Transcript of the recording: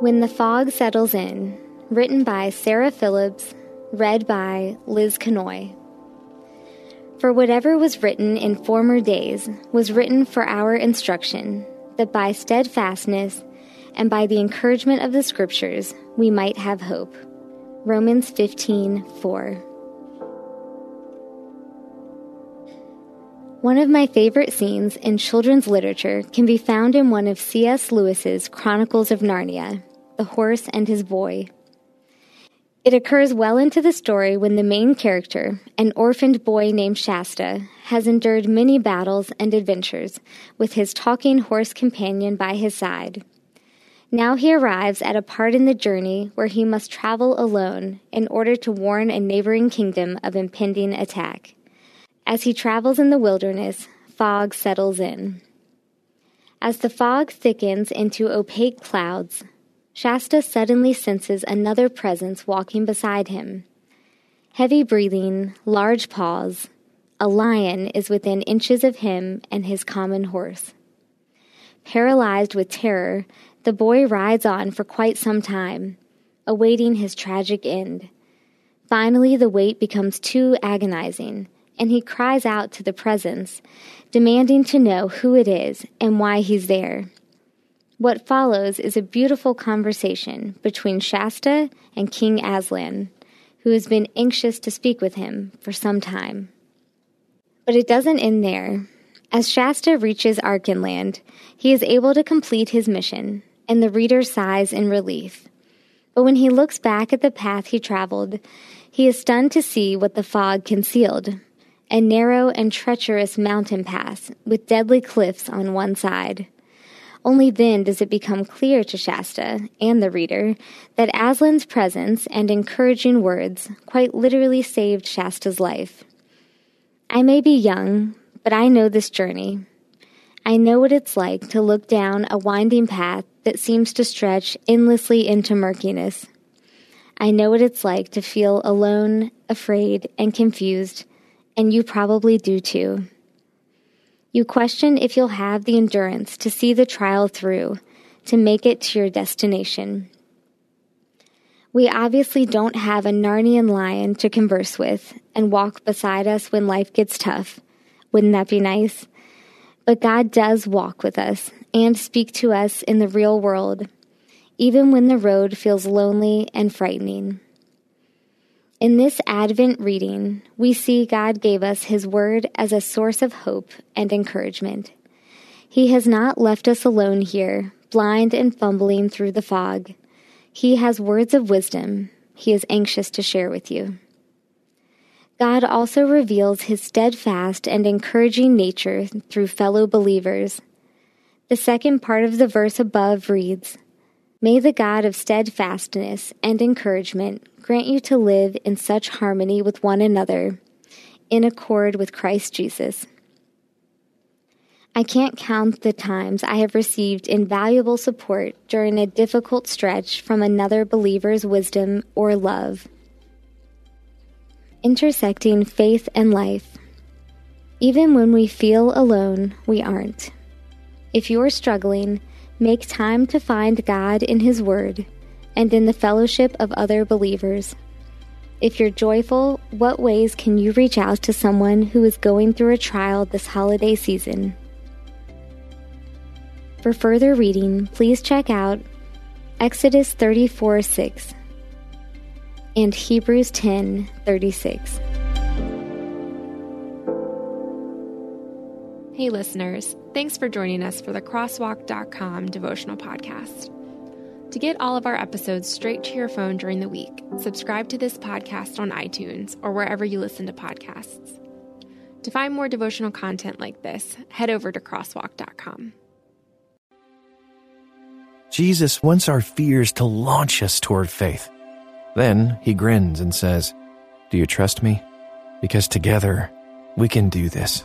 When the Fog Settles In, written by Sarah Phillips, read by Liz Canoy. For whatever was written in former days was written for our instruction, that by steadfastness and by the encouragement of the Scriptures we might have hope. Romans 15 4. One of my favorite scenes in children's literature can be found in one of C.S. Lewis's Chronicles of Narnia, The Horse and His Boy. It occurs well into the story when the main character, an orphaned boy named Shasta, has endured many battles and adventures with his talking horse companion by his side. Now he arrives at a part in the journey where he must travel alone in order to warn a neighboring kingdom of impending attack. As he travels in the wilderness, fog settles in. As the fog thickens into opaque clouds, Shasta suddenly senses another presence walking beside him. Heavy breathing, large paws, a lion is within inches of him and his common horse. Paralyzed with terror, the boy rides on for quite some time, awaiting his tragic end. Finally, the wait becomes too agonizing and he cries out to the presence, demanding to know who it is and why he's there. What follows is a beautiful conversation between Shasta and King Aslan, who has been anxious to speak with him for some time. But it doesn't end there. As Shasta reaches Archenland, he is able to complete his mission, and the reader sighs in relief. But when he looks back at the path he traveled, he is stunned to see what the fog concealed a narrow and treacherous mountain pass with deadly cliffs on one side. Only then does it become clear to Shasta and the reader that Aslan's presence and encouraging words quite literally saved Shasta's life. I may be young, but I know this journey. I know what it's like to look down a winding path that seems to stretch endlessly into murkiness. I know what it's like to feel alone, afraid, and confused and you probably do too. You question if you'll have the endurance to see the trial through, to make it to your destination. We obviously don't have a Narnian lion to converse with and walk beside us when life gets tough. Wouldn't that be nice? But God does walk with us and speak to us in the real world, even when the road feels lonely and frightening. In this Advent reading, we see God gave us His Word as a source of hope and encouragement. He has not left us alone here, blind and fumbling through the fog. He has words of wisdom He is anxious to share with you. God also reveals His steadfast and encouraging nature through fellow believers. The second part of the verse above reads, May the God of steadfastness and encouragement grant you to live in such harmony with one another, in accord with Christ Jesus. I can't count the times I have received invaluable support during a difficult stretch from another believer's wisdom or love. Intersecting faith and life. Even when we feel alone, we aren't. If you're struggling, Make time to find God in His Word and in the fellowship of other believers. If you're joyful, what ways can you reach out to someone who is going through a trial this holiday season? For further reading, please check out Exodus 34 6 and Hebrews 10 36. Hey, listeners, thanks for joining us for the Crosswalk.com devotional podcast. To get all of our episodes straight to your phone during the week, subscribe to this podcast on iTunes or wherever you listen to podcasts. To find more devotional content like this, head over to Crosswalk.com. Jesus wants our fears to launch us toward faith. Then he grins and says, Do you trust me? Because together we can do this.